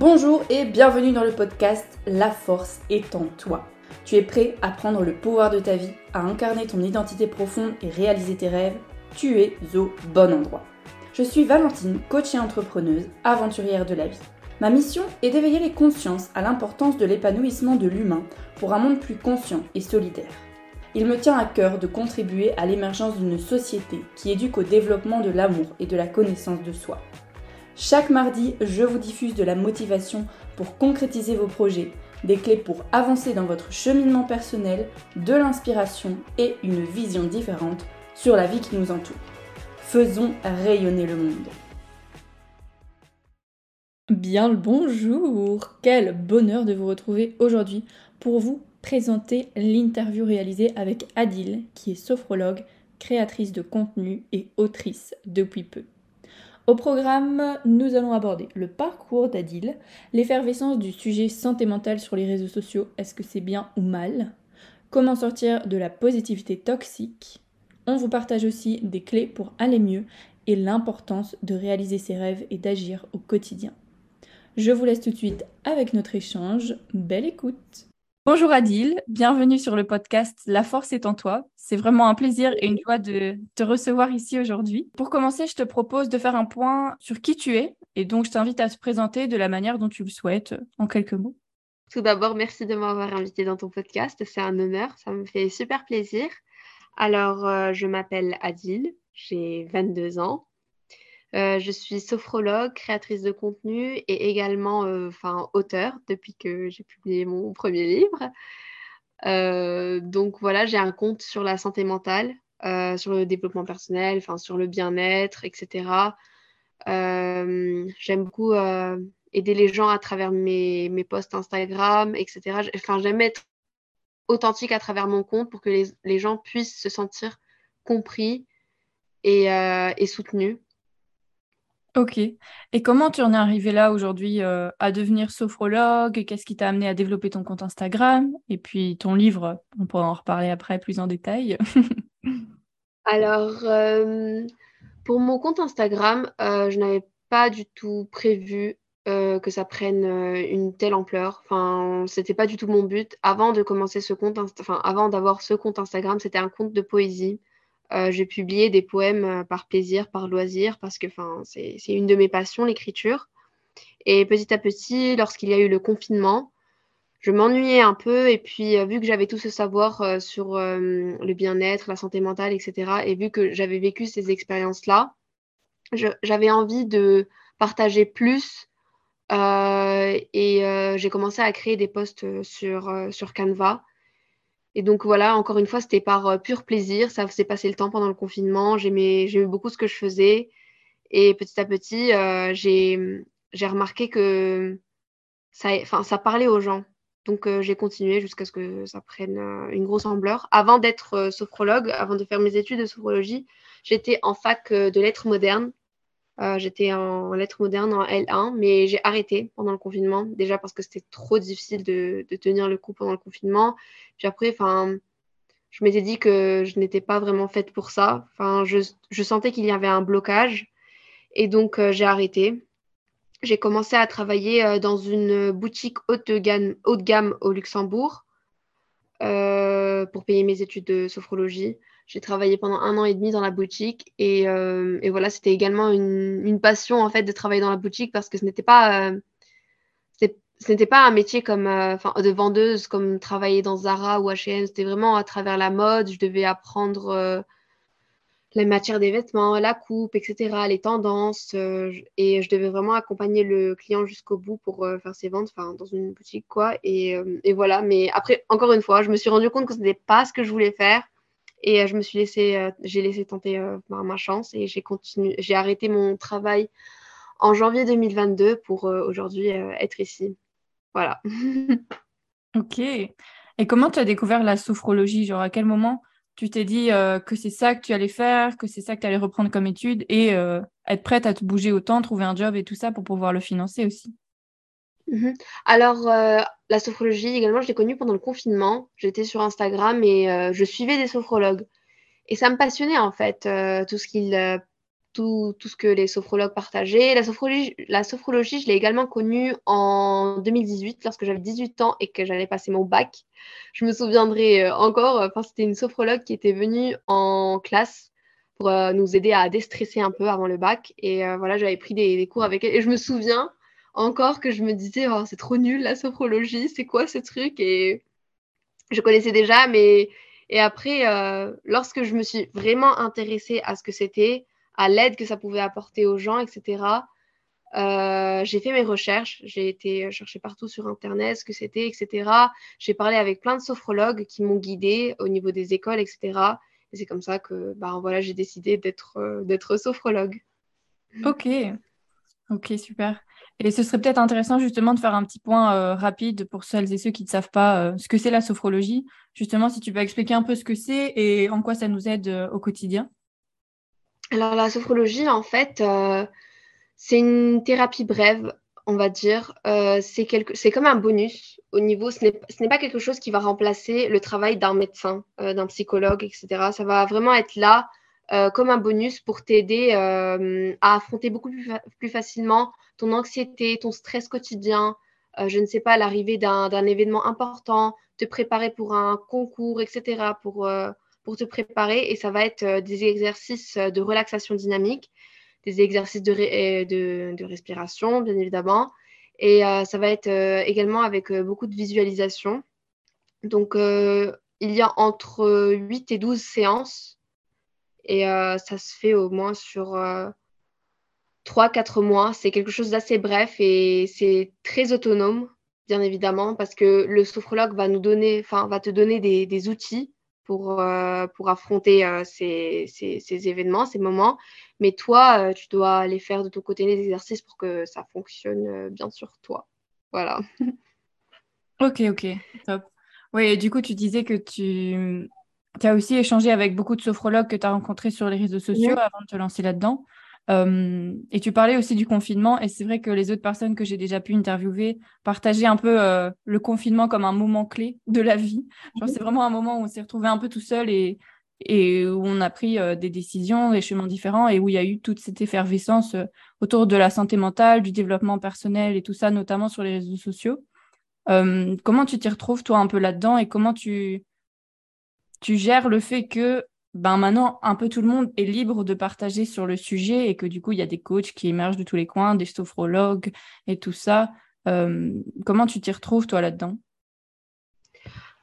Bonjour et bienvenue dans le podcast La force est en toi. Tu es prêt à prendre le pouvoir de ta vie, à incarner ton identité profonde et réaliser tes rêves? Tu es au bon endroit. Je suis Valentine, coach et entrepreneuse, aventurière de la vie. Ma mission est d'éveiller les consciences à l'importance de l'épanouissement de l'humain pour un monde plus conscient et solidaire. Il me tient à cœur de contribuer à l'émergence d'une société qui éduque au développement de l'amour et de la connaissance de soi. Chaque mardi, je vous diffuse de la motivation pour concrétiser vos projets, des clés pour avancer dans votre cheminement personnel, de l'inspiration et une vision différente sur la vie qui nous entoure. Faisons rayonner le monde. Bien le bonjour Quel bonheur de vous retrouver aujourd'hui pour vous présenter l'interview réalisée avec Adil, qui est sophrologue, créatrice de contenu et autrice depuis peu. Au programme, nous allons aborder le parcours d'Adil, l'effervescence du sujet santé mentale sur les réseaux sociaux, est-ce que c'est bien ou mal Comment sortir de la positivité toxique On vous partage aussi des clés pour aller mieux et l'importance de réaliser ses rêves et d'agir au quotidien. Je vous laisse tout de suite avec notre échange. Belle écoute Bonjour Adil, bienvenue sur le podcast La force est en toi. C'est vraiment un plaisir et une joie de te recevoir ici aujourd'hui. Pour commencer, je te propose de faire un point sur qui tu es et donc je t'invite à te présenter de la manière dont tu le souhaites en quelques mots. Tout d'abord, merci de m'avoir invité dans ton podcast. C'est un honneur, ça me fait super plaisir. Alors, euh, je m'appelle Adil, j'ai 22 ans. Euh, je suis sophrologue, créatrice de contenu et également euh, auteur depuis que j'ai publié mon premier livre. Euh, donc voilà, j'ai un compte sur la santé mentale, sur le développement personnel, sur le bien-être, etc. j'aime beaucoup aider les gens à travers mes, posts Instagram, etc. Enfin, j'aime être authentique à travers mon compte pour que les, gens puissent se sentir compris et soutenus. Ok. Et comment tu en es arrivé là aujourd'hui euh, à devenir sophrologue? Qu'est-ce qui t'a amené à développer ton compte Instagram? Et puis ton livre, on pourra en reparler après plus en détail. Alors, euh, pour mon compte Instagram, euh, je n'avais pas du tout prévu que ça prenne une telle ampleur. Enfin, c'était pas du tout mon but. Avant de commencer avant d'avoir ce compte Instagram, c'était un compte de poésie. Euh, j'ai publié des poèmes euh, par plaisir, par loisir, parce que c'est une de mes passions, l'écriture. Et petit à petit, lorsqu'il y a eu le confinement, je m'ennuyais un peu. Et puis, euh, vu que j'avais tout ce savoir sur le bien-être, la santé mentale, etc., et vu que j'avais vécu ces expériences-là, j'avais envie de partager plus. et j'ai commencé à créer des posts sur, sur Canva et donc voilà, encore une fois, c'était par euh, pur plaisir. Ça faisait passer le temps pendant le confinement. J'aimais, beaucoup ce que je faisais. Et petit à petit, euh, j'ai, remarqué que ça parlait aux gens. Donc euh, j'ai continué jusqu'à ce que ça prenne une grosse ampleur. Avant d'être sophrologue, avant de faire mes études de sophrologie, j'étais en fac de lettres modernes euh, j'étais en lettres modernes en L1, mais j'ai arrêté pendant le confinement, déjà parce que c'était trop difficile de, tenir le coup pendant le confinement. Puis après, je m'étais dit que je n'étais pas vraiment faite pour ça. Enfin, je, sentais qu'il y avait un blocage. Et donc, euh, j'ai arrêté. J'ai commencé à travailler euh, dans une boutique haute de gamme, haut de gamme au Luxembourg pour payer mes études de sophrologie. J'ai travaillé pendant un an et demi dans la boutique et, euh, voilà, c'était également une, passion en fait de travailler dans la boutique parce que ce n'était pas, euh, ce n'était pas un métier comme, euh, de vendeuse comme travailler dans Zara ou H&M. C'était vraiment à travers la mode. Je devais apprendre la matière des vêtements, la coupe, etc., les tendances. et je devais vraiment accompagner le client jusqu'au bout pour faire ses ventes, enfin, dans une boutique, quoi. Et, et, voilà. Mais après, encore une fois, je me suis rendu compte que ce n'était pas ce que je voulais faire. Et euh, je me suis laissé, euh, j'ai laissé tenter euh, ma, chance et j'ai continué, j'ai arrêté mon travail en janvier 2022 pour aujourd'hui être ici. Voilà. ok. Et comment tu as découvert la sophrologie? Genre, à quel moment tu t'es dit que c'est ça que tu allais faire, que c'est ça que tu allais reprendre comme étude et être prête à te bouger autant, trouver un job et tout ça pour pouvoir le financer aussi? Mhm. Alors, euh, la sophrologie également, je l'ai connue pendant le confinement. J'étais sur Instagram et euh, je suivais des sophrologues. Et ça me passionnait en fait, euh, tout ce que les sophrologues partageaient. La sophrologie, la sophrologie je l'ai également connue en 2018, lorsque j'avais 18 ans et que j'allais passer mon bac. Je me souviendrai encore, enfin, c'était une sophrologue qui était venue en classe pour nous aider à déstresser un peu avant le bac. Et voilà, j'avais pris des, cours avec elle. Et je me souviens encore que je me disais, oh, c'est trop nul la sophrologie, c'est quoi ce truc? Et je connaissais déjà, mais... Et après, lorsque je me suis vraiment intéressée à ce que c'était, à l'aide que ça pouvait apporter aux gens, etc. Euh, j'ai fait mes recherches, j'ai été chercher partout sur Internet ce que c'était, etc. J'ai parlé avec plein de sophrologues qui m'ont guidée au niveau des écoles, etc. Et c'est comme ça que bah, voilà, j'ai décidé d'être euh, d'être sophrologue. Ok, ok, super. Et ce serait peut-être intéressant justement de faire un petit point euh, rapide pour celles et ceux qui ne savent pas ce que c'est la sophrologie. Justement, si tu peux expliquer un peu ce que c'est et en quoi ça nous aide au quotidien. Alors la sophrologie, en fait, euh, c'est une thérapie brève, on va dire. Euh, c'est comme un bonus au niveau, ce n'est pas quelque chose qui va remplacer le travail d'un médecin, euh, d'un psychologue, etc. Ça va vraiment être là comme un bonus pour t'aider à affronter beaucoup plus, facilement ton anxiété, ton stress quotidien, je ne sais pas, l'arrivée d'un événement important, te préparer pour un concours, etc. pour te préparer et ça va être euh, des exercices euh, de relaxation dynamique, des exercices de, euh, de, respiration, bien évidemment. Et ça va être également avec beaucoup de visualisation. Donc, il y a entre 8 et 12 séances et ça se fait au moins sur 3-4 mois. C'est quelque chose d'assez bref et c'est très autonome, bien évidemment, parce que le sophrologue va nous donner, va te donner des, des outils pour, euh, pour affronter euh, ces, ces, événements, ces moments. Mais toi, euh, tu dois aller faire de ton côté les exercices pour que ça fonctionne bien sur toi. Voilà. Ok, ok, top. Oui, du coup, tu disais que tu, tu as aussi échangé avec beaucoup de sophrologues que tu as rencontrés sur les réseaux sociaux avant de te lancer là-dedans. Euh, et tu parlais aussi du confinement, et c'est vrai que les autres personnes que j'ai déjà pu interviewer partageaient un peu euh, le confinement comme un moment clé de la vie. c'est vraiment un moment où on s'est retrouvé un peu tout seul et, et où on a pris euh, des décisions, des chemins différents, et où il y a eu toute cette effervescence autour de la santé mentale, du développement personnel et tout ça, notamment sur les réseaux sociaux. comment tu t'y retrouves, toi, un peu là-dedans, et comment tu, tu gères le fait que ben maintenant, un peu tout le monde est libre de partager sur le sujet et que du coup, il y a des coachs qui émergent de tous les coins, des sophrologues et tout ça. Euh, comment tu t'y retrouves, toi, là-dedans?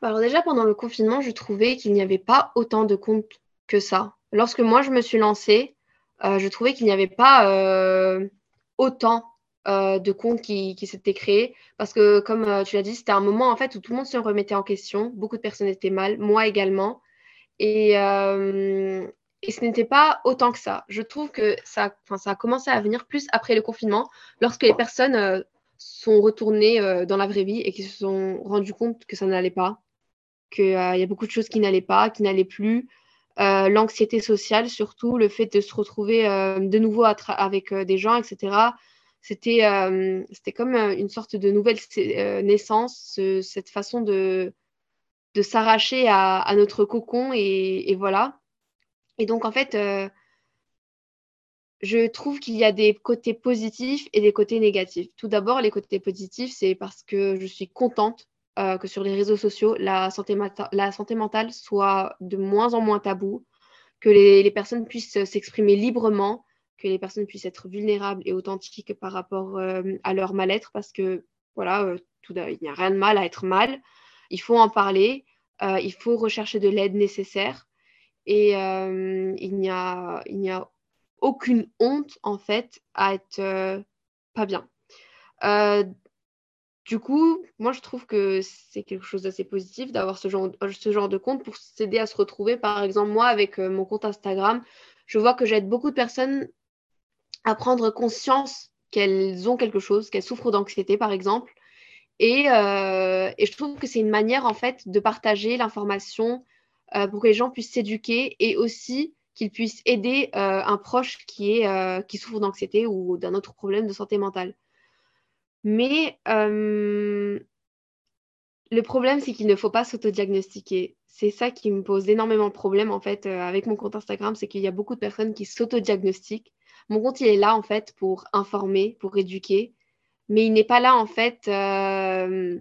Bah, Alors déjà, pendant le confinement, je trouvais qu'il n'y avait pas autant de comptes que ça. Lorsque moi, je me suis lancée, euh, je trouvais qu'il n'y avait pas euh, autant de comptes qui, qui s'étaient créés. Parce que, comme tu l'as dit, c'était un moment en fait où tout le monde se remettait en question. Beaucoup de personnes étaient mal, moi également. Euh, et, ce n'était pas autant que ça. Je trouve que ça, ça a commencé à venir plus après le confinement, lorsque les personnes euh, sont retournées euh, dans la vraie vie et qui se sont rendues compte que ça n'allait pas, qu'il y a beaucoup de choses qui n'allaient pas, qui n'allaient plus. L'anxiété sociale, surtout, le fait de se retrouver de nouveau avec des gens, etc. C'était c'était comme une sorte de nouvelle naissance, cette façon de, de s'arracher à, notre cocon et, voilà. Et donc, en fait, euh, je trouve qu'il y a des côtés positifs et des côtés négatifs. Tout d'abord, les côtés positifs, c'est parce que je suis contente euh, que sur les réseaux sociaux, la santé, la santé mentale soit de moins en moins tabou, que les, personnes puissent s'exprimer librement, que les personnes puissent être vulnérables et authentiques par rapport euh, à leur mal-être, parce que voilà, tout, il n'y a rien de mal à être mal il faut en parler, euh, il faut rechercher de l'aide nécessaire et euh, il n'y a, a aucune honte en fait à être euh, pas bien. du coup, moi je trouve que c'est quelque chose d'assez positif d'avoir ce genre de compte pour s'aider à se retrouver. Par exemple, moi avec mon compte Instagram, je vois que j'aide beaucoup de personnes à prendre conscience qu'elles ont quelque chose, qu'elles souffrent d'anxiété par exemple, euh, et, je trouve que c'est une manière en fait de partager l'information euh, pour que les gens puissent s'éduquer et aussi qu'ils puissent aider euh, un proche qui, est, qui souffre d'anxiété ou d'un autre problème de santé mentale. Mais le problème, c'est qu'il ne faut pas s'autodiagnostiquer. c'est ça qui me pose énormément de problèmes en fait euh, avec mon compte Instagram, c'est qu'il y a beaucoup de personnes qui s'auto-diagnostiquent. Mon compte, il est là en fait pour informer, pour éduquer, mais il n'est pas là en fait, euh,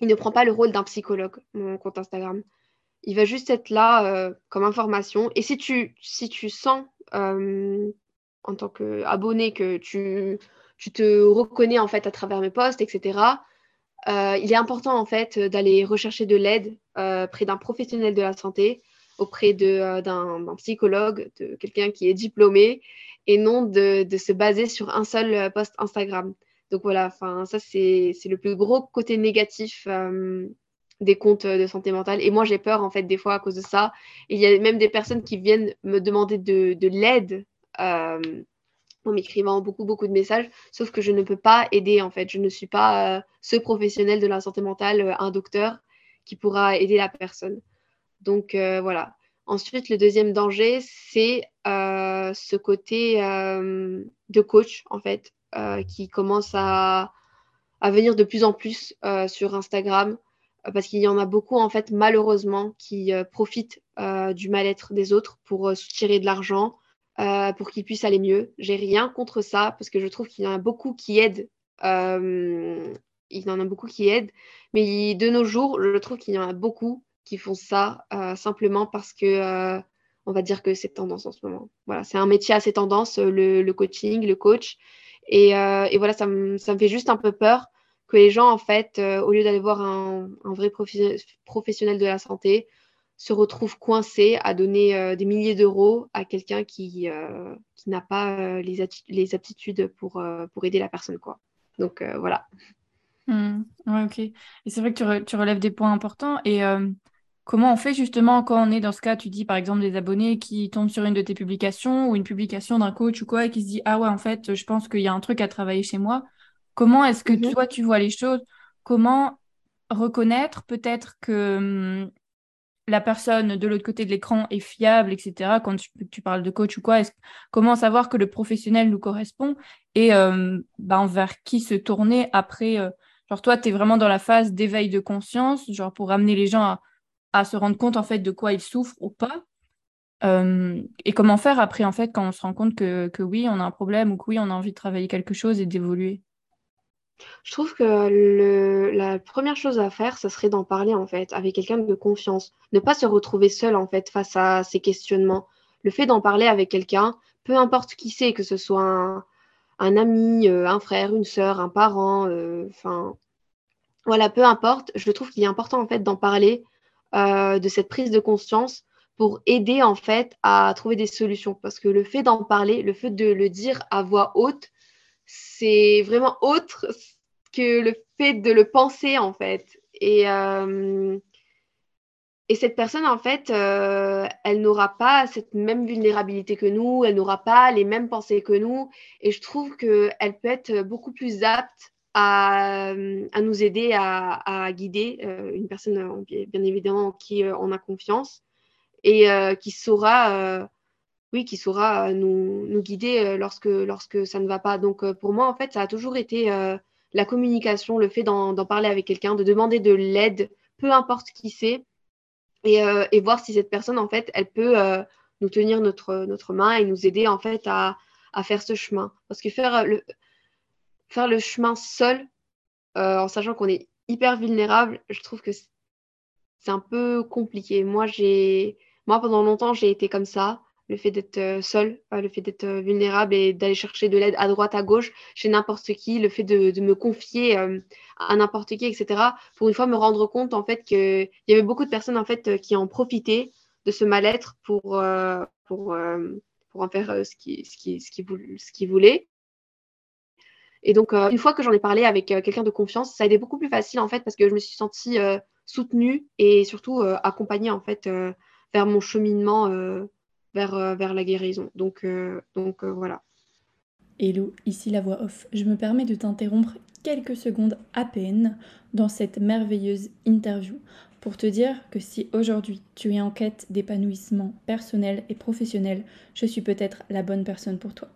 il ne prend pas le rôle d'un psychologue, mon compte Instagram. Il va juste être là euh, comme information. Et si tu, si tu sens en tant qu'abonné que tu, te reconnais en fait à travers mes posts, etc., euh, il est important en fait d'aller rechercher de l'aide euh, près d'un professionnel de la santé, auprès euh, d'un psychologue, de quelqu'un qui est diplômé, et non de, se baser sur un seul post Instagram. Donc voilà, ça c'est le plus gros côté négatif des comptes de santé mentale. Et moi j'ai peur en fait des fois à cause de ça. il y a même des personnes qui viennent me demander de, de l'aide en m'écrivant beaucoup, beaucoup de messages, sauf que je ne peux pas aider en fait. Je ne suis pas euh, ce professionnel de la santé mentale, euh, un docteur qui pourra aider la personne. Donc euh, voilà. Ensuite, le deuxième danger, c'est ce côté de coach en fait, qui commence à, venir de plus en plus sur Instagram, parce qu'il y en a beaucoup en fait malheureusement qui profitent du mal-être des autres pour tirer de l'argent euh, pour qu'ils puissent aller mieux. J'ai rien contre ça parce que je trouve qu'il y en a beaucoup qui aident. Euh, il y en a beaucoup qui aident, mais de nos jours, je trouve qu'il y en a beaucoup qui font ça euh, simplement parce que on va dire que c'est tendance en ce moment. Voilà, c'est un métier assez tendance, le, coaching, le coach. Et, et voilà, ça me, ça me, fait juste un peu peur que les gens, en fait, au lieu d'aller voir un, vrai professionnel de la santé, se retrouve coincé à donner euh, des milliers d'euros à quelqu'un qui, euh, qui n'a pas euh, les, les, aptitudes pour, pour aider la personne. Quoi. Donc voilà. Mmh. ouais, ok. Et c'est vrai que tu, tu, relèves des points importants. Et comment on fait justement quand on est dans ce cas, tu dis par exemple des abonnés qui tombent sur une de tes publications ou une publication d'un coach ou quoi et qui se dit Ah ouais, en fait, je pense qu'il y a un truc à travailler chez moi. Comment est-ce que mmh toi, tu vois les choses? Comment reconnaître peut-être que hum, la personne de l'autre côté de l'écran est fiable, etc. Quand tu, parles de coach ou quoi, comment savoir que le professionnel nous correspond et euh, ben, vers qui se tourner après. Euh, genre toi, tu es vraiment dans la phase d'éveil de conscience, genre pour amener les gens à, se rendre compte en fait de quoi ils souffrent ou pas. Euh, et comment faire après en fait quand on se rend compte que, que oui, on a un problème ou que oui, on a envie de travailler quelque chose et d'évoluer? Je trouve que la première chose à faire, ce serait d'en parler en fait avec quelqu'un de confiance. Ne pas se retrouver seul en fait face à ces questionnements. Le fait d'en parler avec quelqu'un, peu importe qui c'est, que ce soit un, ami, euh, un frère, une sœur, un parent, euh, enfin voilà, peu importe. Je trouve qu'il est important en fait d'en parler euh, de cette prise de conscience pour aider en fait à trouver des solutions. Parce que le fait d'en parler, le fait de le dire à voix haute, c'est vraiment autre que le fait de le penser en fait. Et, euh, et cette personne en fait, euh, elle n'aura pas cette même vulnérabilité que nous, elle n'aura pas les mêmes pensées que nous. Et je trouve qu'elle peut être beaucoup plus apte à, à nous aider, à, à guider euh, une personne bien évidemment en qui on a confiance et qui saura oui, qui saura euh, nous, guider euh, lorsque, lorsque ça ne va pas. Donc, euh, pour moi, en fait, ça a toujours été la communication, le fait d'en parler avec quelqu'un, de demander de l'aide, peu importe qui c'est, et, voir si cette personne, en fait, elle peut nous tenir notre, notre main et nous aider, en fait, à, faire ce chemin. Parce que faire le, faire le chemin seul, en sachant qu'on est hyper vulnérable, je trouve que c'est un peu compliqué. Moi, j'ai, moi, pendant longtemps, j'ai été comme ça le fait d'être euh, seul, le fait d'être euh, vulnérable et d'aller chercher de l'aide à droite, à gauche, chez n'importe qui, le fait de, me confier euh, à n'importe qui, etc. Pour une fois me rendre compte en fait qu'il y avait beaucoup de personnes en fait qui en profitaient de ce mal-être pour, pour, pour en faire ce qu'ils ce qui, ce qui, ce voulaient. Et donc, une fois que j'en ai parlé avec quelqu'un de confiance, ça a été beaucoup plus facile en fait parce que je me suis sentie soutenue et surtout accompagnée en fait vers mon cheminement vers, euh, vers la guérison. Donc, euh, donc euh, voilà. Hello, ici la voix off. Je me permets de t'interrompre quelques secondes à peine dans cette merveilleuse interview pour te dire que si aujourd'hui tu es en quête d'épanouissement personnel et professionnel, je suis peut-être la bonne personne pour toi.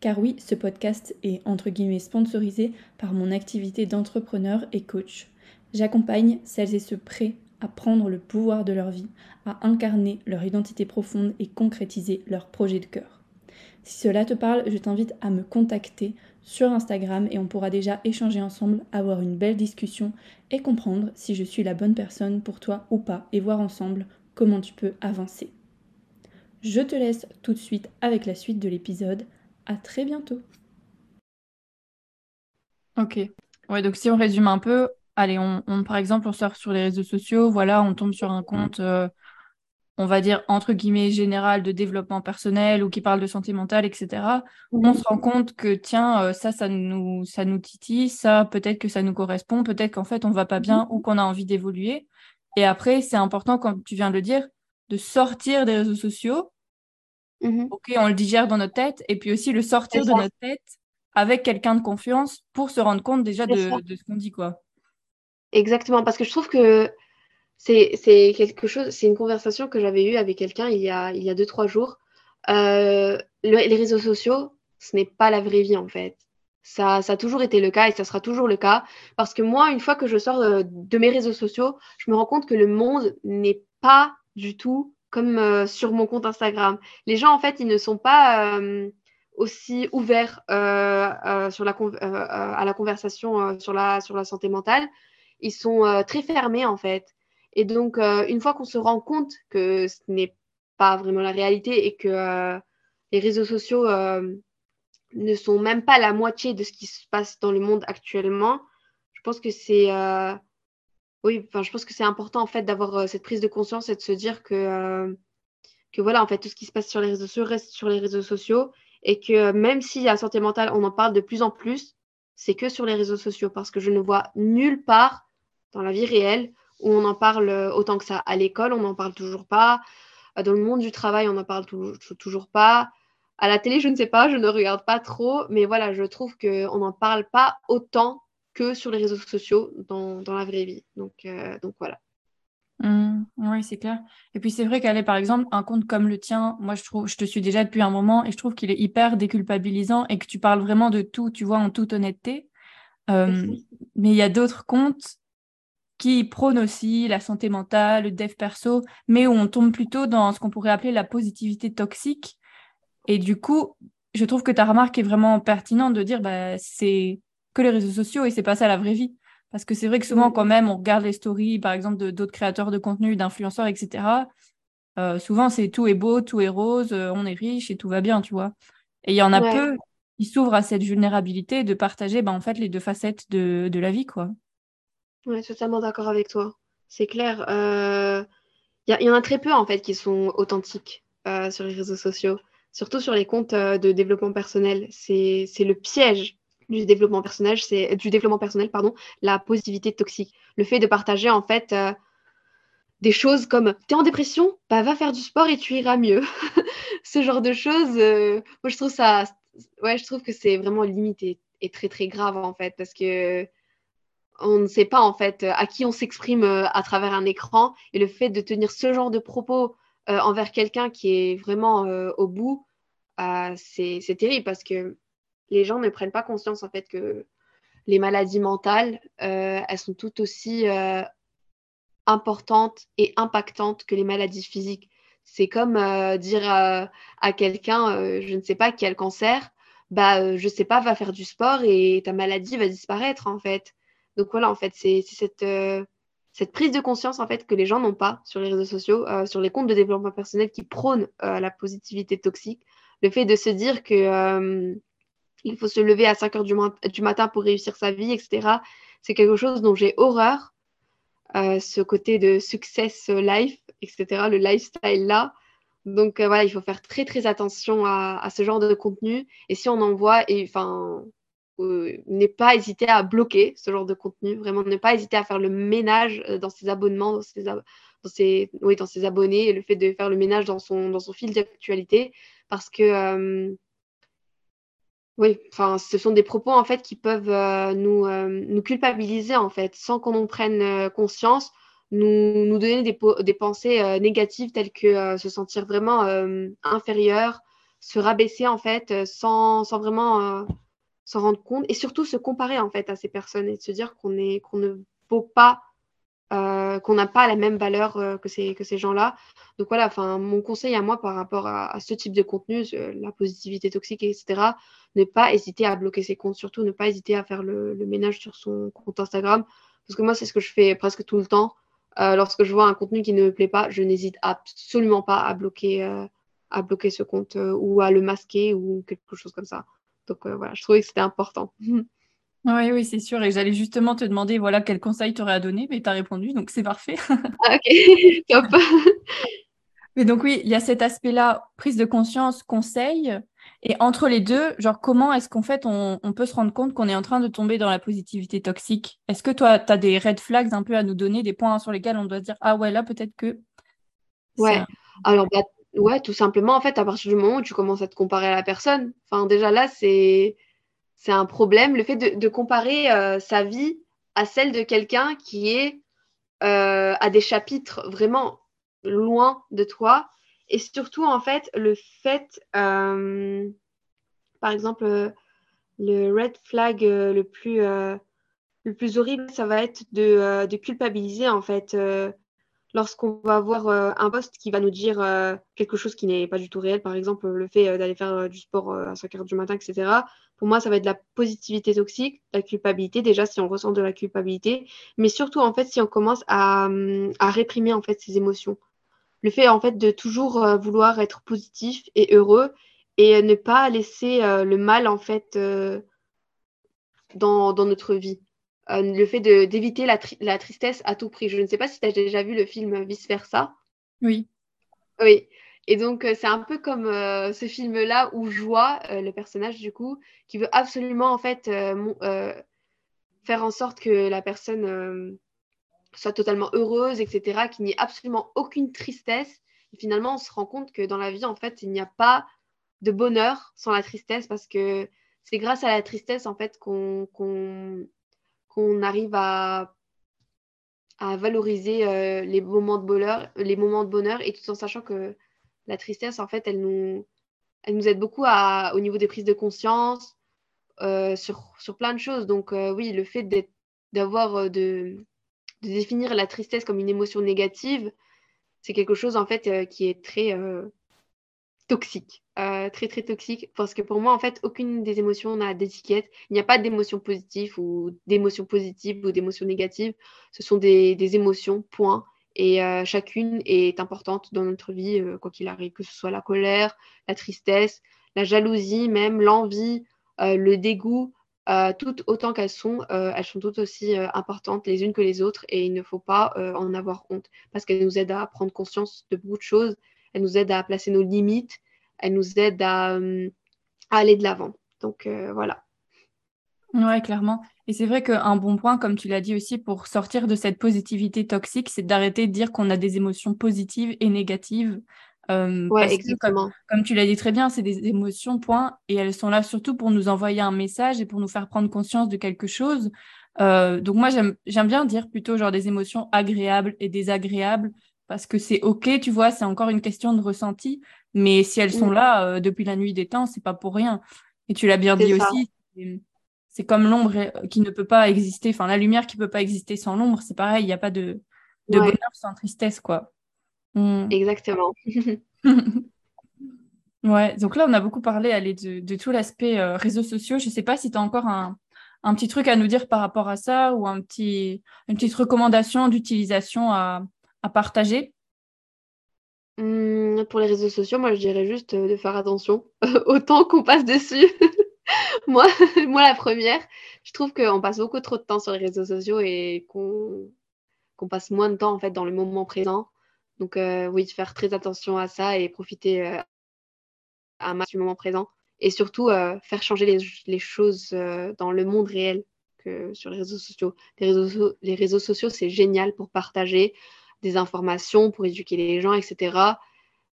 Car oui, ce podcast est entre guillemets sponsorisé par mon activité d'entrepreneur et coach. J'accompagne celles et ceux prêts à prendre le pouvoir de leur vie, à incarner leur identité profonde et concrétiser leur projet de cœur. Si cela te parle, je t'invite à me contacter sur Instagram et on pourra déjà échanger ensemble, avoir une belle discussion et comprendre si je suis la bonne personne pour toi ou pas et voir ensemble comment tu peux avancer. Je te laisse tout de suite avec la suite de l'épisode. À très bientôt. Ok. Ouais, donc si on résume un peu, allez, on, par exemple, on sort sur les réseaux sociaux, voilà, on tombe sur un compte, euh, on va dire, entre guillemets, général de développement personnel ou qui parle de santé mentale, etc. On mhm. se rend compte que, tiens, euh, ça, ça nous, ça nous titille, ça, peut-être que ça nous correspond, peut-être qu'en fait, on va pas bien ou qu'on a envie d'évoluer. Et après, c'est important, comme tu viens de le dire, de sortir des réseaux sociaux. Mhm. Ok, on le digère dans notre tête, et puis aussi le sortir de notre tête avec quelqu'un de confiance pour se rendre compte déjà de, ce qu'on dit, quoi. Exactement, parce que je trouve que c'est quelque chose, c'est une conversation que j'avais eue avec quelqu'un il y a, il y a deux, trois jours. Euh, les réseaux sociaux, ce n'est pas la vraie vie en fait. Ça, ça a toujours été le cas et ça sera toujours le cas. Parce que moi, une fois que je sors de, mes réseaux sociaux, je me rends compte que le monde n'est pas du tout comme euh, sur mon compte Instagram. Les gens, en fait, ils ne sont pas euh, aussi ouverts euh, sur la à la conversation sur, la, sur la santé mentale. Ils sont très fermés, en fait. Et donc, une fois qu'on se rend compte que ce n'est pas vraiment la réalité et que les réseaux sociaux ne sont même pas la moitié de ce qui se passe dans le monde actuellement, je pense que c'est oui, enfin, je pense que c'est important en fait d'avoir euh, cette prise de conscience et de se dire que euh, que voilà, en fait, tout ce qui se passe sur les réseaux sociaux reste sur les réseaux sociaux et que même si la santé mentale, on en parle de plus en plus, c'est que sur les réseaux sociaux parce que je ne vois nulle part dans la vie réelle où on en parle autant que ça. À l'école, on n'en parle toujours pas. Dans le monde du travail, on n'en parle toujours pas. À la télé, je ne sais pas, je ne regarde pas trop, mais voilà, je trouve qu'on n'en parle pas autant que sur les réseaux sociaux dans, dans la vraie vie. Donc, euh, donc voilà. Mmh, oui, c'est clair. Et puis c'est vrai qu'aller, par exemple, un compte comme le tien, moi je trouve, je te suis déjà depuis un moment et je trouve qu'il est hyper déculpabilisant et que tu parles vraiment de tout, tu vois, en toute honnêteté. Euh, mais il y a d'autres comptes qui prônent aussi la santé mentale, le dev perso, mais où on tombe plutôt dans ce qu'on pourrait appeler la positivité toxique. Et du coup, je trouve que ta remarque est vraiment pertinente de dire bah, c'est que les réseaux sociaux et c'est pas ça la vraie vie. Parce que c'est vrai que souvent, quand même, on regarde les stories, par exemple, d'autres créateurs de contenu, d'influenceurs, etc. Euh, souvent, c'est tout est beau, tout est rose, euh, on est riche et tout va bien, tu vois. Et il y en a peu qui s'ouvrent à cette vulnérabilité de partager bah, en fait les deux facettes de, de la vie, quoi. Ouais, totalement d'accord avec toi. C'est clair. Il euh, y, y, en a très peu en fait qui sont authentiques sur les réseaux sociaux surtout sur les comptes de développement personnel. C'est le piège du développement personnel, c'est du développement personnel, pardon, la positivité toxique. Le fait de partager en fait euh, des choses comme tu es en dépression, bah va faire du sport et tu iras mieux. Ce genre de choses, euh, moi je trouve ça, ouais, je trouve que c'est vraiment limité et très très grave en fait parce que on ne sait pas en fait à qui on s'exprime à travers un écran et le fait de tenir ce genre de propos euh, envers quelqu'un qui est vraiment euh, au bout, euh, c'est terrible parce que les gens ne prennent pas conscience en fait que les maladies mentales, elles sont tout aussi importantes et impactantes que les maladies physiques. C'est comme dire à quelqu'un, je ne sais pas, qui a le cancer, bah, je sais pas, va faire du sport et ta maladie va disparaître en fait. Donc voilà, en fait, c'est cette, cette prise de conscience en fait que les gens n'ont pas sur les réseaux sociaux, euh, sur les comptes de développement personnel qui prônent euh, la positivité toxique, le fait de se dire que euh, il faut se lever à 5 heures du, matin pour réussir sa vie, etc. C'est quelque chose dont j'ai horreur. ce côté de success life, etc., le lifestyle là. Donc voilà, il faut faire très très attention à, ce genre de contenu. Et si on en voit, enfin, euh, pas à bloquer ce genre de contenu, vraiment ne pas hésiter à faire le ménage euh, dans ses abonnements, dans ses, dans ses, oui, dans ses abonnés, et le fait de faire le ménage dans son, dans son fil d'actualité, parce que euh, oui, enfin, ce sont des propos en fait qui peuvent nous, nous culpabiliser en fait, sans qu'on en prenne conscience, nous, nous donner des, des pensées négatives telles que se sentir vraiment inférieur, se rabaisser en fait, sans, sans vraiment s'en rendre compte et surtout se comparer en fait à ces personnes et se dire qu'on ne vaut pas euh, qu'on n'a pas la même valeur euh, que ces, gens-là. Donc voilà, mon conseil à moi par rapport à, ce type de contenu, la positivité toxique, etc., ne pas hésiter à bloquer ses comptes, surtout ne pas hésiter à faire le, ménage sur son compte Instagram. Parce que moi, c'est ce que je fais presque tout le temps. Euh, lorsque je vois un contenu qui ne me plaît pas, je n'hésite absolument pas à bloquer, à bloquer ce compte ou à le masquer ou quelque chose comme ça. Donc voilà, je trouvais que c'était important. Oui, oui, c'est sûr. Et j'allais justement te demander, voilà, quel conseil tu aurais à donner, mais tu as répondu, donc c'est parfait. Ah, ok, top. Mais donc oui, il y a cet aspect-là, prise de conscience, conseil. Et entre les deux, genre comment est-ce qu'en fait on, peut se rendre compte qu'on est en train de tomber dans la positivité toxique? Est-ce que toi, tu as des red flags un peu à nous donner, des points sur lesquels on doit dire, ah ouais, là peut-être que... Ouais, alors bah, ouais, tout simplement, en fait, à partir du moment où tu commences à te comparer à la personne, enfin déjà là, c'est c'est un problème, le fait de, comparer euh, sa vie à celle de quelqu'un qui est euh, à des chapitres vraiment loin de toi. Et surtout, en fait, le fait, euh, par exemple, le red flag le plus, le plus horrible, ça va être de, de culpabiliser, en fait, lorsqu'on va voir euh, un poste qui va nous dire euh, quelque chose qui n'est pas du tout réel, par exemple le fait euh, d'aller faire du sport à 5 heures du matin, etc. Pour moi, ça va être de la positivité toxique, la culpabilité, déjà si on ressent de la culpabilité, mais surtout en fait si on commence à, à réprimer en fait ses émotions. Le fait en fait de toujours vouloir être positif et heureux et ne pas laisser le mal en fait dans notre vie. Euh, le fait d'éviter la, la, tristesse à tout prix. Je ne sais pas si tu as déjà vu le film Vice Versa. Oui. Oui. Et donc, euh, c'est un peu comme euh, ce film-là où Joie, le personnage du coup, qui veut absolument en fait faire en sorte que la personne soit totalement heureuse, etc., qu'il n'y ait absolument aucune tristesse. Et finalement, on se rend compte que dans la vie, en fait, il n'y a pas de bonheur sans la tristesse parce que c'est grâce à la tristesse, en fait, qu'on qu'on arrive à, à valoriser euh, les, moments de bonheur, moments de bonheur et tout en sachant que la tristesse, en fait, elle nous, aide beaucoup au niveau des prises de conscience, euh, sur, sur, plein de choses. Donc euh, oui, le fait d'avoir, de, de, définir la tristesse comme une émotion négative, c'est quelque chose, en fait, qui est très toxique, euh, très très toxique, parce que pour moi, en fait, aucune des émotions n'a d'étiquette. Il n'y a pas d'émotions positives ou d'émotions positives ou d'émotions négatives. Ce sont des, émotions, point. Et euh, chacune est importante dans notre vie, euh, quoi qu'il arrive, que ce soit la colère, la tristesse, la jalousie, même l'envie, le dégoût, toutes autant qu'elles sont, elles sont toutes aussi importantes les unes que les autres et il ne faut pas en avoir honte parce qu'elles nous aident à prendre conscience de beaucoup de choses elle nous aide à placer nos limites, elle nous aide à, euh, aller de l'avant. Donc euh, voilà. Ouais, clairement. Et c'est vrai qu'un bon point, comme tu l'as dit aussi, pour sortir de cette positivité toxique, c'est d'arrêter de dire qu'on a des émotions positives et négatives. Euh, ouais, exactement. comme, tu l'as dit très bien, c'est des émotions, point. Et elles sont là surtout pour nous envoyer un message et pour nous faire prendre conscience de quelque chose. donc moi, j'aime bien dire plutôt genre des émotions agréables et désagréables parce que c'est ok, tu vois, c'est encore une question de ressenti, mais si elles sont mm. là euh, depuis la nuit des temps, c'est pas pour rien. Et tu l'as bien dit aussi, c'est comme l'ombre euh, qui ne peut pas exister, enfin la lumière qui peut pas exister sans l'ombre, c'est pareil, il n'y a pas de, bonheur sans tristesse, quoi. Mm. Exactement. ouais, donc là, on a beaucoup parlé allez, de, tout l'aspect euh, réseaux sociaux. Je sais pas si tu as encore un, un, petit truc à nous dire par rapport à ça ou un petit, une petite recommandation d'utilisation à à partager? Mmh, Pour les réseaux sociaux, moi je dirais juste euh, de faire attention au temps qu'on passe dessus. moi, moi, la première, je trouve qu'on passe beaucoup trop de temps sur les réseaux sociaux et qu'on passe moins de temps en fait dans le moment présent. Donc euh, oui, faire très attention à ça et profiter euh, à max du moment présent. Et surtout, faire changer les, les choses dans le monde réel que sur les réseaux sociaux. Les réseaux, les réseaux sociaux, c'est génial pour partager, des informations pour éduquer les gens, etc.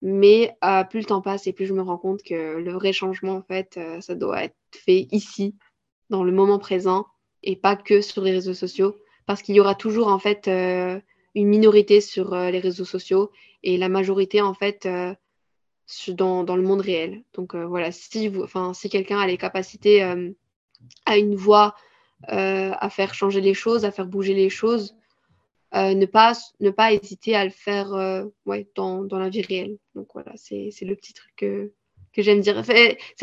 Mais euh, plus le temps passe et plus je me rends compte que le vrai changement, en fait, euh, ça doit être fait ici, dans le moment présent, et pas que sur les réseaux sociaux. Parce qu'il y aura toujours, en fait, euh, une minorité sur les réseaux sociaux et la majorité, en fait, dans, dans, le monde réel. Donc voilà, si, si quelqu'un a les capacités, a une voix à faire changer les choses, à faire bouger les choses, ne, pas, ne pas hésiter à le faire ouais, dans, dans, la vie réelle. Donc voilà, c'est le petit truc que, que j'aime dire.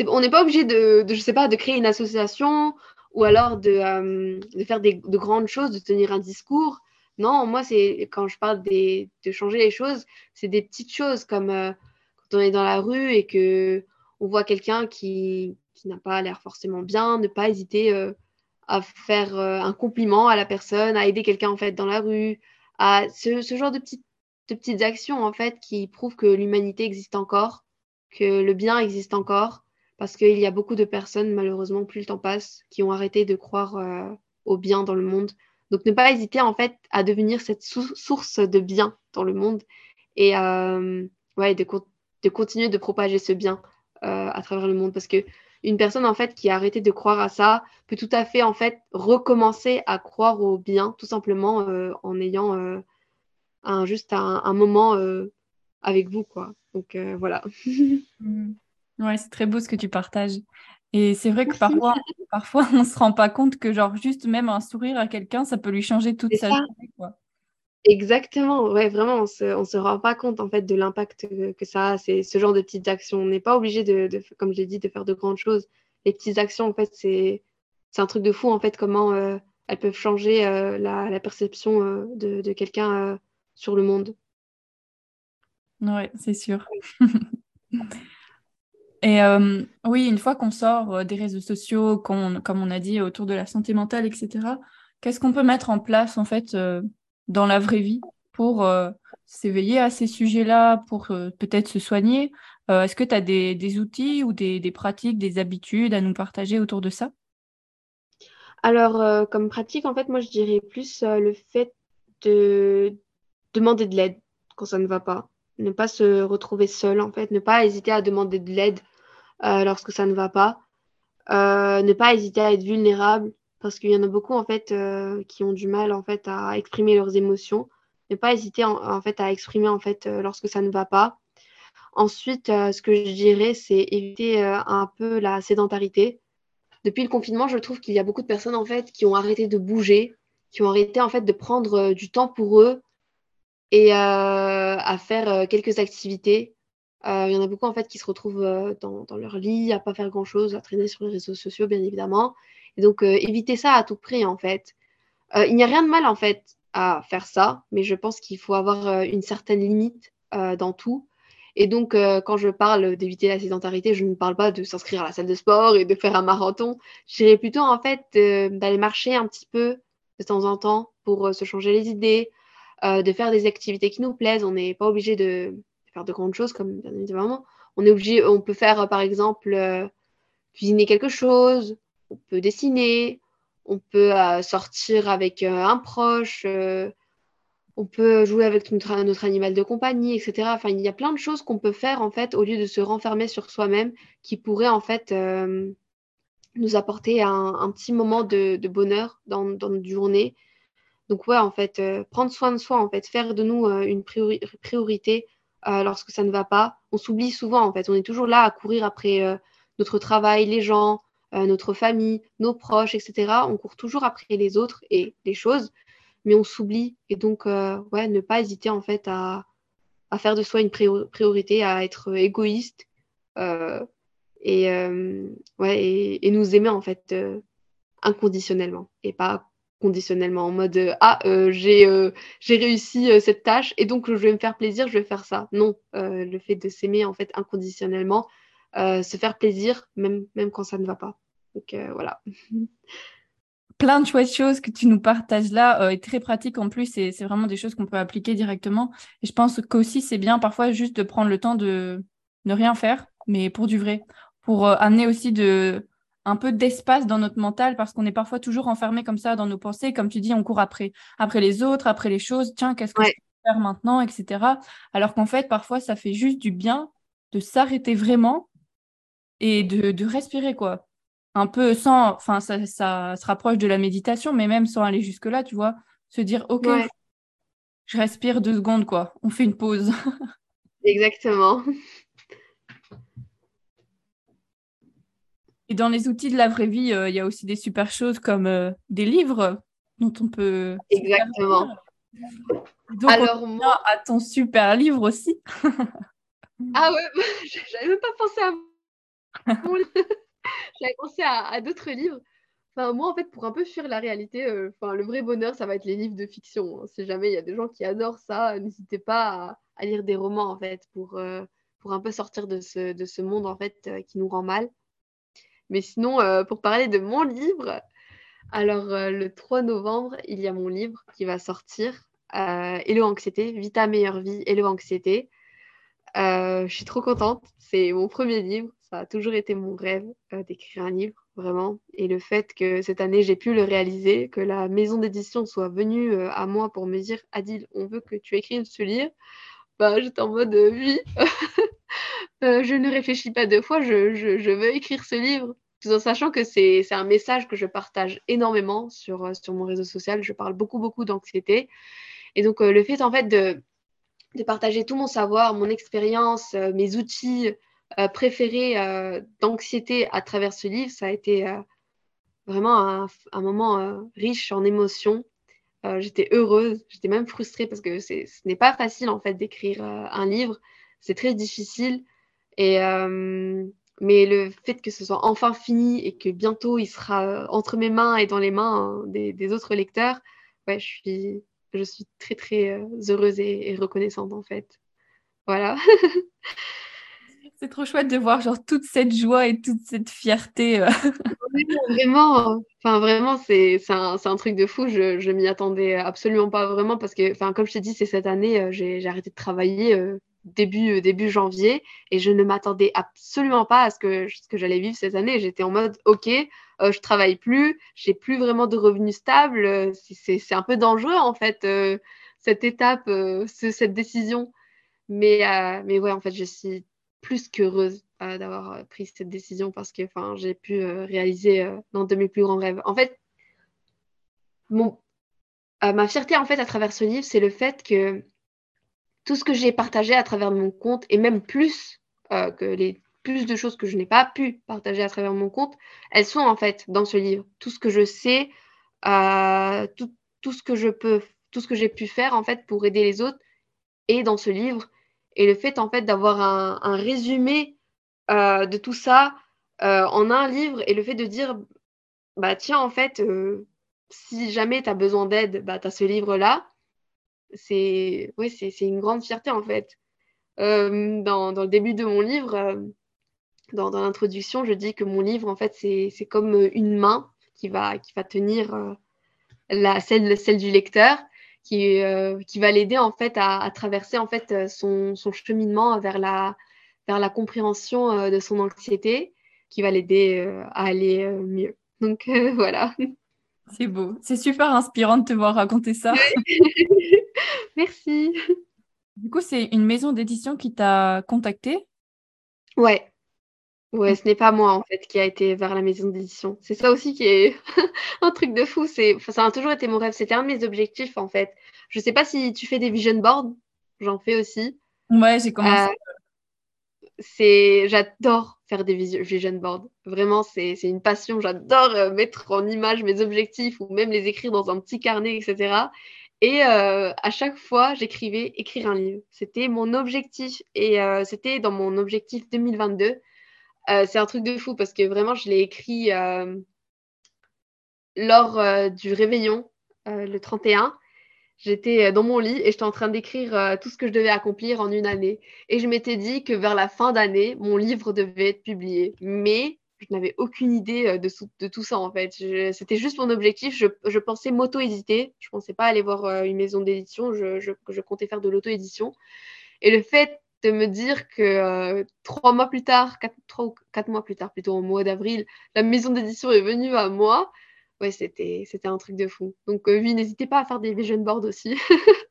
on n'est pas obligé de, je sais pas, de créer une association ou alors de, de faire des, de grandes choses, de tenir un discours. Non, moi, c'est quand je parle de changer les choses, c'est des petites choses comme quand on est dans la rue et que on voit quelqu'un qui, qui n'a pas l'air forcément bien, ne pas hésiter euh, à faire euh, un compliment à la personne, à aider quelqu'un en fait dans la rue, à ce, genre de petites, actions en fait qui prouvent que l'humanité existe encore, que le bien existe encore, parce qu'il y a beaucoup de personnes, malheureusement, plus le temps passe, qui ont arrêté de croire euh, au bien dans le monde. Donc ne pas hésiter en fait à devenir cette source de bien dans le monde et ouais, de, de continuer de propager ce bien à travers le monde parce que une personne en fait qui a arrêté de croire à ça peut tout à fait en fait recommencer à croire au bien tout simplement euh, en ayant euh, un, juste un, moment euh, avec vous quoi. Donc voilà. Mmh. ouais c'est très beau ce que tu partages. Et c'est vrai que parfois parfois on se rend pas compte que genre juste même un sourire à quelqu'un ça peut lui changer toute sa journée quoi Exactement, ouais, vraiment, on se, on se rend pas compte en fait de l'impact que, ça a. C'est ce genre de petites actions. On n'est pas obligé de, de, comme j'ai dit, de faire de grandes choses. Les petites actions, en fait, c'est un truc de fou en fait comment euh, elles peuvent changer euh, la, la, perception euh, de, de quelqu'un sur le monde. Ouais, c'est sûr. Et oui, une fois qu'on sort des réseaux sociaux, comme on a dit, autour de la santé mentale, etc., qu'est-ce qu'on peut mettre en place en fait dans la vraie vie pour euh, s'éveiller à ces sujets-là, pour euh, peut-être se soigner euh, Est-ce que tu as des, outils ou des, pratiques, des habitudes à nous partager autour de ça? Alors, comme pratique, en fait, moi, je dirais plus le fait de demander de l'aide quand ça ne va pas. Ne pas se retrouver seul, en fait. Ne pas hésiter à demander de l'aide lorsque ça ne va pas. ne pas hésiter à être vulnérable parce qu'il y en a beaucoup en fait euh, qui ont du mal en fait à exprimer leurs émotions. Ne pas hésiter en, fait à exprimer en fait euh, lorsque ça ne va pas. Ensuite, euh, ce que je dirais, c'est éviter un peu la sédentarité. Depuis le confinement, je trouve qu'il y a beaucoup de personnes en fait qui ont arrêté de bouger, qui ont arrêté en fait de prendre du temps pour eux et à faire quelques activités. Il y en a beaucoup en fait qui se retrouvent dans, dans leur lit, à pas faire grand chose, à traîner sur les réseaux sociaux, bien évidemment. Et donc, euh, éviter ça à tout prix, en fait. Euh, il n'y a rien de mal, en fait, à faire ça, mais je pense qu'il faut avoir euh, une certaine limite dans tout. Et donc, quand je parle d'éviter la sédentarité, je ne parle pas de s'inscrire à la salle de sport et de faire un marathon. Je plutôt, en fait, d'aller marcher un petit peu de temps en temps pour se changer les idées, de faire des activités qui nous plaisent. On n'est pas obligé de faire de grandes choses, comme bien évidemment. On est obligé, on peut faire, par exemple, cuisiner quelque chose, on peut dessiner, on peut euh, sortir avec euh, un proche, euh, on peut jouer avec notre, animal de compagnie, etc. Enfin, il y a plein de choses qu'on peut faire en fait au lieu de se renfermer sur soi-même qui pourraient en fait nous apporter un, petit moment de, bonheur dans, notre journée. Donc ouais, en fait, prendre soin de soi, en fait, faire de nous une priorité lorsque ça ne va pas. On s'oublie souvent, en fait. On est toujours là à courir après notre travail, les gens, euh, notre famille, nos proches, etc. On court toujours après les autres et les choses, mais on s'oublie. Et donc, euh, ouais, ne pas hésiter en fait à, faire de soi une priorité, à être égoïste euh, et, ouais, et, nous aimer en fait inconditionnellement et pas conditionnellement en mode ah j'ai réussi cette tâche et donc je vais me faire plaisir je vais faire ça non le fait de s'aimer en fait inconditionnellement se faire plaisir même même quand ça ne va pas donc euh, voilà. Plein de chouettes choses que tu nous partages là, euh, et très pratique en plus, et c'est vraiment des choses qu'on peut appliquer directement. Et je pense qu'aussi, c'est bien parfois juste de prendre le temps de ne rien faire, mais pour du vrai, pour euh, amener aussi de, un peu d'espace dans notre mental parce qu'on est parfois toujours enfermé comme ça dans nos pensées. Comme tu dis, on court après, après les autres, après les choses. Tiens, qu'est-ce que je peux faire maintenant, etc. Alors qu'en fait, parfois, ça fait juste du bien de s'arrêter vraiment et de, de respirer, quoi un peu sans, enfin, ça, ça, se rapproche de la méditation, mais même sans aller jusque-là, tu vois, se dire, OK, je respire deux secondes, quoi, on fait une pause. Exactement. Et dans les outils de la vraie vie, euh, il y a aussi des super choses comme euh, des livres dont on peut. Exactement. Donc, Alors, moi, à ton super livre aussi. ah ouais, j'avais même pas pensé à J'avais pensé à, d'autres livres. Enfin, moi, en fait, pour un peu fuir la réalité, euh, enfin, le vrai bonheur, ça va être les livres de fiction. Hein. Si jamais il y a des gens qui adorent ça, n'hésitez pas à, lire des romans, en fait, pour, euh, pour un peu sortir de ce, de ce monde, en fait, euh, qui nous rend mal. Mais sinon, pour parler de mon livre, alors le 3 novembre, il y a mon livre qui va sortir, Hello Anxiété, Vita Meilleure Vie, Hello Anxiété. je suis trop contente, c'est mon premier livre ça a toujours été mon rêve euh, d'écrire un livre, vraiment. Et le fait que cette année, j'ai pu le réaliser, que la maison d'édition soit venue euh, à moi pour me dire Adil, on veut que tu écrives ce livre, bah, j'étais en mode euh, oui, je ne réfléchis pas deux fois, je, veux écrire ce livre. Tout en sachant que c'est un message que je partage énormément sur, mon réseau social. Je parle beaucoup, beaucoup d'anxiété. Et donc, le fait en fait de, partager tout mon savoir, mon expérience, mes outils, préféré euh, d'anxiété à travers ce livre, ça a été euh, vraiment un, moment riche en émotions. j'étais heureuse, j'étais même frustrée parce que ce n'est pas facile en fait d'écrire un livre, c'est très difficile. Et, mais le fait que ce soit enfin fini et que bientôt il sera entre mes mains et dans les mains hein, des, autres lecteurs, ouais, je suis, je suis très très heureuse et reconnaissante en fait. Voilà. C'est trop chouette de voir genre toute cette joie et toute cette fierté. Euh. vraiment, enfin vraiment, c'est un, truc de fou. Je, m'y attendais absolument pas vraiment parce que, enfin comme je t'ai dit, c'est cette année, euh, j'ai arrêté de travailler euh, début janvier et je ne m'attendais absolument pas à ce que ce que j'allais vivre cette année. J'étais en mode, ok, je travaille plus, j'ai plus vraiment de revenus stables. c'est un peu dangereux en fait cette étape, cette décision. Mais, mais ouais, en fait, je suis plus qu'heureuse euh, d'avoir euh, pris cette décision parce que j'ai pu euh, réaliser l'un de mes plus grands rêves. En fait, ma fierté en fait à travers ce livre, c'est le fait que tout ce que j'ai partagé à travers mon compte, et même plus que les plus de choses que je n'ai pas pu partager à travers mon compte, elles sont en fait dans ce livre. Tout ce que je sais, tout, tout, ce que je peux, tout ce que j'ai pu faire en fait pour aider les autres est dans ce livre. Et le fait, en fait, d'avoir un, résumé euh, de tout ça euh, en un livre et le fait de dire, bah tiens, en fait, euh, si jamais tu as besoin d'aide, bah, tu as ce livre-là. C'est ouais, c'est une grande fierté, en fait. Dans, le début de mon livre, dans, l'introduction, je dis que mon livre, en fait, c'est comme une main qui va, tenir la, celle du lecteur qui, euh, qui va l'aider en fait à, traverser en fait euh, son, son, cheminement vers la, vers la compréhension euh, de son anxiété, qui va l'aider à aller mieux. Donc voilà. C'est beau, c'est super inspirant de te voir raconter ça. Merci. Du coup, c'est une maison d'édition qui t'a contacté Ouais, Ouais, ce n'est pas moi en fait qui a été vers la maison d'édition. C'est ça aussi qui est un truc de fou. C'est, ça a toujours été mon rêve. C'était un de mes objectifs en fait. Je sais pas si tu fais des vision boards. J'en fais aussi. Ouais, j'ai commencé. Euh, c'est, j'adore faire des vision boards. Vraiment, c'est, une passion. J'adore euh, mettre en image mes objectifs ou même les écrire dans un petit carnet, etc. Et euh, à chaque fois, j'écrivais écrire un livre. C'était mon objectif et c'était dans mon objectif 2022 euh, c'est un truc de fou parce que vraiment, je l'ai écrit euh, lors euh, du réveillon, le 31. J'étais dans mon lit et j'étais en train d'écrire tout ce que je devais accomplir en une année. Et je m'étais dit que vers la fin d'année, mon livre devait être publié. Mais je n'avais aucune idée de, tout ça en fait. C'était juste mon objectif. Je, pensais m'auto-éditer. Je ne pensais pas aller voir une maison d'édition. Je, je, comptais faire de l'auto-édition. Et le fait de me dire que euh, trois mois plus tard, quatre, trois quatre mois plus tard, plutôt au mois d'avril, la maison d'édition est venue à moi. Ouais, c'était, c'était un truc de fou. Donc euh, oui, n'hésitez pas à faire des vision boards aussi.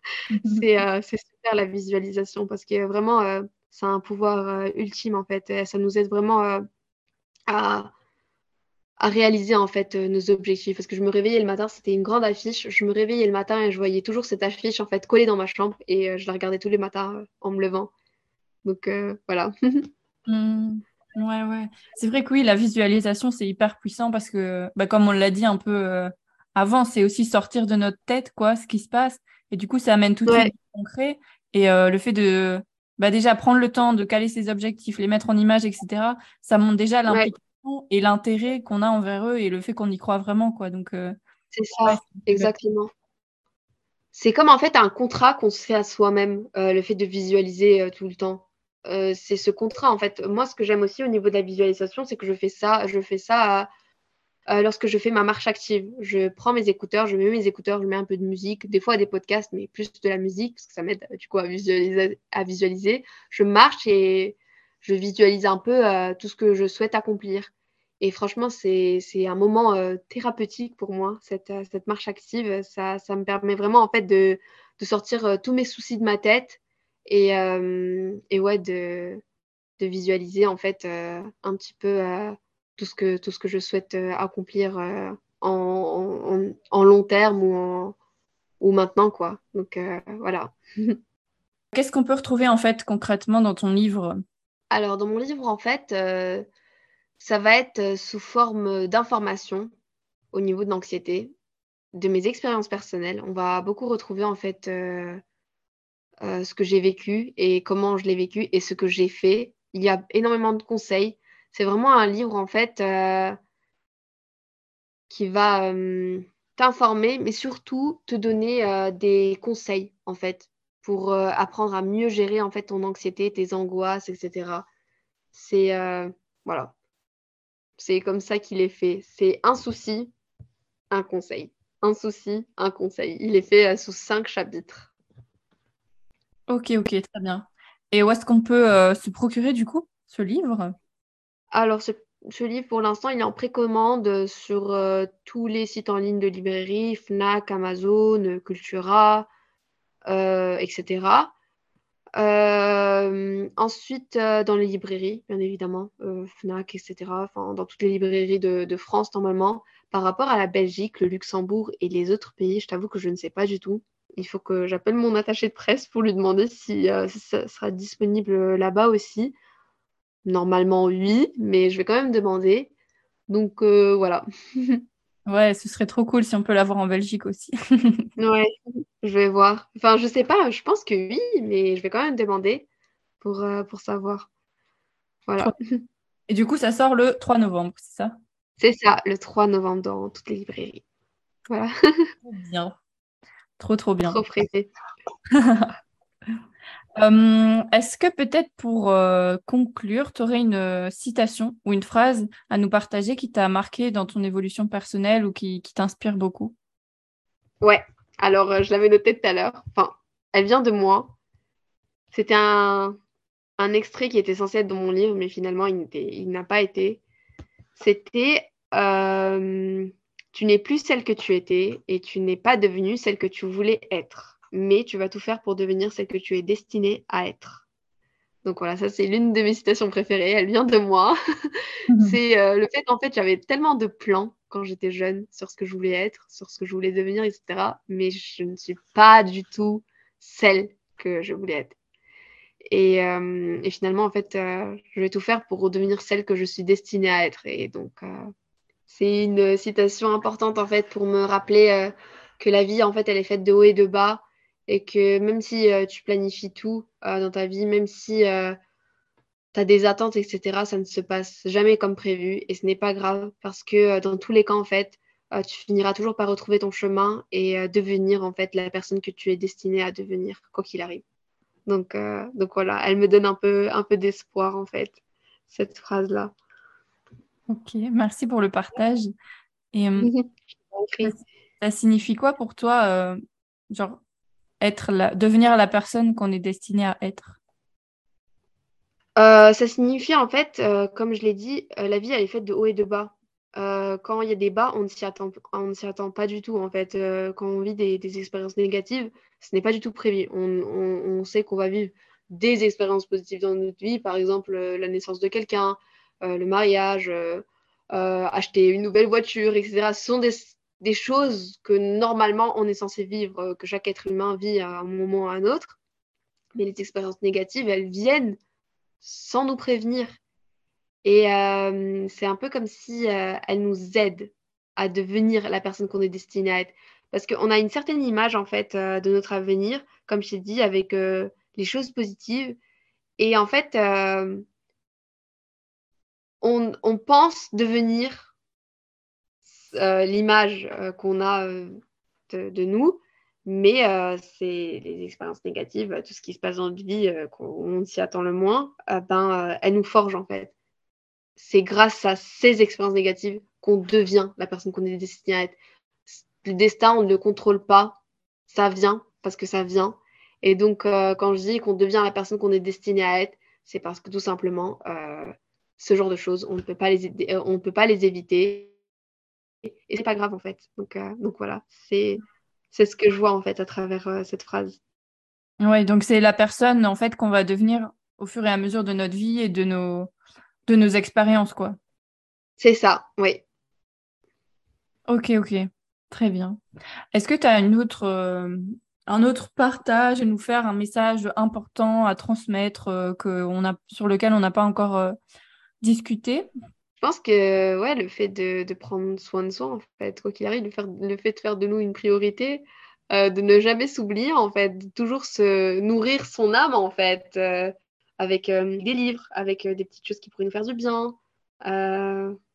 Euh, c'est, super la visualisation parce que vraiment, c'est un pouvoir ultime en fait. ça nous aide vraiment à, à réaliser en fait nos objectifs. Parce que je me réveillais le matin, c'était une grande affiche. Je me réveillais le matin et je voyais toujours cette affiche en fait collée dans ma chambre et je la regardais tous les matins en me levant. Donc euh, voilà. Mmh. Ouais, ouais. C'est vrai que oui, la visualisation, c'est hyper puissant parce que, bah, comme on l'a dit un peu euh, avant, c'est aussi sortir de notre tête, quoi, ce qui se passe. Et du coup, ça amène tout de suite concret. Et le fait de bah, déjà prendre le temps de caler ses objectifs, les mettre en image, etc., ça montre déjà l'implication et l'intérêt qu'on a envers eux et le fait qu'on y croit vraiment. Quoi. Donc, c'est ça, exactement. C'est comme en fait un contrat qu'on se fait à soi-même, le fait de visualiser tout le temps. C'est ce contrat en fait. Moi, ce que j'aime aussi au niveau de la visualisation, c'est que je fais ça, je fais ça euh, lorsque je fais ma marche active. Je prends mes écouteurs, je mets mes écouteurs, je mets un peu de musique, des fois des podcasts, mais plus de la musique, parce que ça m'aide du coup à visualiser, à visualiser. Je marche et je visualise un peu euh, tout ce que je souhaite accomplir. Et franchement, c'est un moment euh, thérapeutique pour moi, cette, cette marche active. Ça, ça, me permet vraiment en fait de, de sortir tous mes soucis de ma tête et, et ouais, de, de, visualiser en fait un petit peu tout ce que, tout ce que je souhaite euh, accomplir euh, en, en, long terme ou, en, ou maintenant. Quoi. Donc euh, voilà. Qu'est-ce qu'on peut retrouver en fait concrètement dans ton livre? Alors dans mon livre en fait, ça va être sous forme d'informations au niveau de l'anxiété, de mes expériences personnelles. On va beaucoup retrouver en fait ce que j'ai vécu et comment je l'ai vécu et ce que j'ai fait. Il y a énormément de conseils c'est vraiment un livre en fait euh, qui va euh, t'informer, mais surtout te donner euh, des conseils en fait pour apprendre à mieux gérer en fait ton anxiété, tes angoisses, etc. C'est voilà, c'est comme ça qu'il est fait. C'est un souci, un conseil, un souci, un conseil. Il est fait sous cinq chapitres. Ok, ok, très bien. Et où est-ce qu'on peut se procurer du coup ce livre? Alors, ce, livre, pour l'instant, il est en précommande sur euh, tous les sites en ligne de librairie, Fnac, Amazon, Cultura, euh, etc. Euh, ensuite, dans les librairies, bien évidemment, Fnac, etc. Dans toutes les librairies de, France, normalement. Par rapport à la Belgique, le Luxembourg et les autres pays, je t'avoue que je ne sais pas du tout. Il faut que j'appelle mon attaché de presse pour lui demander si ça sera disponible là-bas aussi. Normalement, oui, mais je vais quand même demander. Donc euh, voilà. ouais, ce serait trop cool si on peut l'avoir en Belgique aussi. ouais, je vais voir. Enfin, je sais pas, je pense que oui, mais je vais quand même demander pour, euh, pour savoir. Voilà. Et du coup, ça sort le 3 novembre, c'est ça? C'est ça, le 3 novembre dans toutes les librairies. Voilà. bien. Trop, trop bien. Trop. Euh, est-ce que peut-être pour euh, conclure, tu aurais une euh, citation ou une phrase à nous partager qui t'a marqué dans ton évolution personnelle ou qui, t'inspire beaucoup? Ouais, alors je l'avais notée tout à l'heure. Enfin, elle vient de moi. C'était un, un, extrait qui était censé être dans mon livre, mais finalement, il n'a pas été. C'était Tu n'es plus celle que tu étais et tu n'es pas devenue celle que tu voulais être mais tu vas tout faire pour devenir celle que tu es destinée à être. Donc voilà, ça c'est l'une de mes citations préférées, elle vient de moi. C'est euh, le fait en fait j'avais tellement de plans quand j'étais jeune sur ce que je voulais être, sur ce que je voulais devenir, etc. Mais je ne suis pas du tout celle que je voulais être. Et, euh, finalement, en fait, euh, je vais tout faire pour redevenir celle que je suis destinée à être. Et donc, c'est une citation importante, en fait, pour me rappeler que la vie, en fait, elle est faite de haut et de bas et que même si euh, tu planifies tout euh, dans ta vie, même si euh, tu as des attentes, etc., ça ne se passe jamais comme prévu et ce n'est pas grave parce que dans tous les cas, en fait, tu finiras toujours par retrouver ton chemin et devenir en fait la personne que tu es destinée à devenir, quoi qu'il arrive. Donc, donc voilà, elle me donne un peu, un peu d'espoir en fait, cette phrase-là. Ok, merci pour le partage. Et ça, ça, signifie quoi pour toi, genre être la, devenir la personne qu'on est destiné à être? Euh, Ça signifie en fait, euh, comme je l'ai dit, euh, la vie elle est faite de haut et de bas. quand il y a des bas, on ne s'y attend, on s'y attend pas du tout en fait. quand on vit des, expériences négatives, ce n'est pas du tout prévu. On, on sait qu'on va vivre des expériences positives dans notre vie, par exemple la naissance de quelqu'un, le mariage, acheter une nouvelle voiture, etc. Ce sont des, choses que normalement on est censé vivre, euh, que chaque être humain vit à un moment ou à un autre. Mais les expériences négatives, elles viennent sans nous prévenir. Et euh, c'est un peu comme si euh, elles nous aident à devenir la personne qu'on est destiné à être. Parce qu'on a une certaine image, en fait, euh, de notre avenir, comme je t'ai dit, avec euh, les choses positives. Et en fait, euh, on, pense devenir l'image qu'on a de, de, nous, mais c'est les expériences négatives, tout ce qui se passe dans notre vie, qu'on s'y attend le moins, ben, elles nous forgent, en fait. C'est grâce à ces expériences négatives qu'on devient la personne qu'on est destiné à être le destin, on ne le contrôle pas. Ça vient parce que ça vient. Et donc, euh, quand je dis qu'on devient la personne qu'on est destiné à être, c'est parce que tout simplement, euh, ce genre de choses, on ne peut pas les, euh, on ne peut pas les éviter. Et c'est pas grave en fait. Donc, euh, donc voilà, c'est ce que je vois en fait à travers euh, cette phrase. Oui, donc c'est la personne en fait qu'on va devenir au fur et à mesure de notre vie et de nos de nos expériences quoi. C'est ça, oui. Ok, ok. Très bien. Est-ce que tu as une autre, un autre partage à nous faire, un message important à transmettre que on a, sur lequel on n'a pas encore discuté Je pense que ouais, le fait de, de, prendre soin de soi, en fait, quoi qu'il arrive, le, faire, le fait de faire de nous une priorité, euh, de ne jamais s'oublier, en fait, de toujours se nourrir son âme, en fait, euh, avec euh, des livres, avec des petites choses qui pourraient nous faire du bien,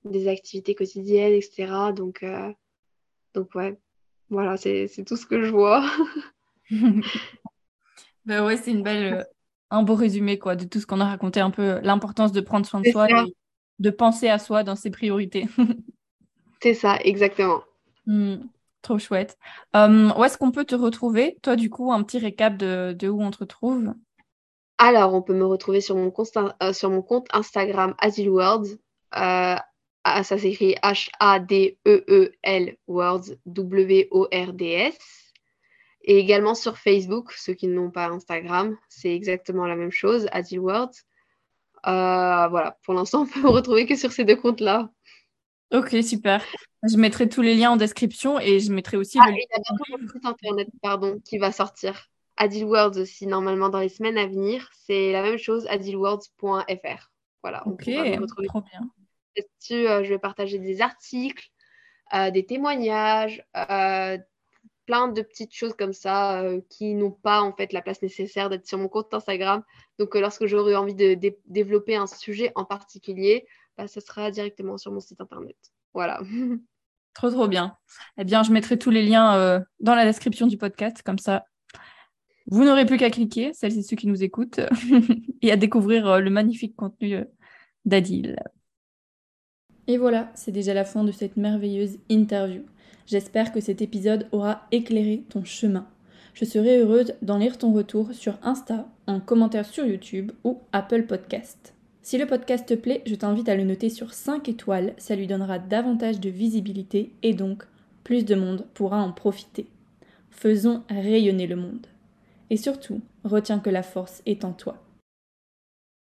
des activités quotidiennes, etc. Donc, donc ouais, voilà, c'est tout ce que je vois. ben ouais, c'est une belle, un beau résumé quoi, de tout ce qu'on a raconté, un peu l'importance de prendre soin de soi et de penser à soi dans ses priorités. c'est ça, exactement. Mmh, trop chouette. Um, où est-ce qu'on peut te retrouver? Toi, du coup, un petit récap de, de, où on te retrouve? Alors, on peut me retrouver sur mon compte, euh, sur mon compte Instagram Asilworld. Euh, ah, ça s'écrit H-A-D-E-E-L Words, W-O-R-D-S. Et également sur Facebook, ceux qui n'ont pas Instagram, c'est exactement la même chose, Adil Words. Euh, voilà, pour l'instant, on peut me retrouver que sur ces deux comptes-là. Ok, super. Je mettrai tous les liens en description et je mettrai aussi ah, le... Il y a un site internet pardon, qui va sortir. Adil Words aussi, normalement, dans les semaines à venir. C'est la même chose, adilwords.fr. Voilà. Ok, trop bien. Euh, je vais partager des articles, euh, des témoignages, plein de petites choses comme ça euh, qui n'ont pas en fait la place nécessaire d'être sur mon compte Instagram. Donc, lorsque j'aurai envie de dé développer un sujet en particulier, bah, ça sera directement sur mon site internet. Voilà. Trop, trop bien. Eh bien, je mettrai tous les liens dans la description du podcast, comme ça. Vous n'aurez plus qu'à cliquer, celles et ceux qui nous écoutent, et à découvrir le magnifique contenu d'Adil. Et voilà, c'est déjà la fin de cette merveilleuse interview. J'espère que cet épisode aura éclairé ton chemin. Je serai heureuse d'en lire ton retour sur Insta, en commentaire sur YouTube ou Apple Podcast. Si le podcast te plaît, je t'invite à le noter sur 5 étoiles, ça lui donnera davantage de visibilité et donc plus de monde pourra en profiter. Faisons rayonner le monde. Et surtout, retiens que la force est en toi.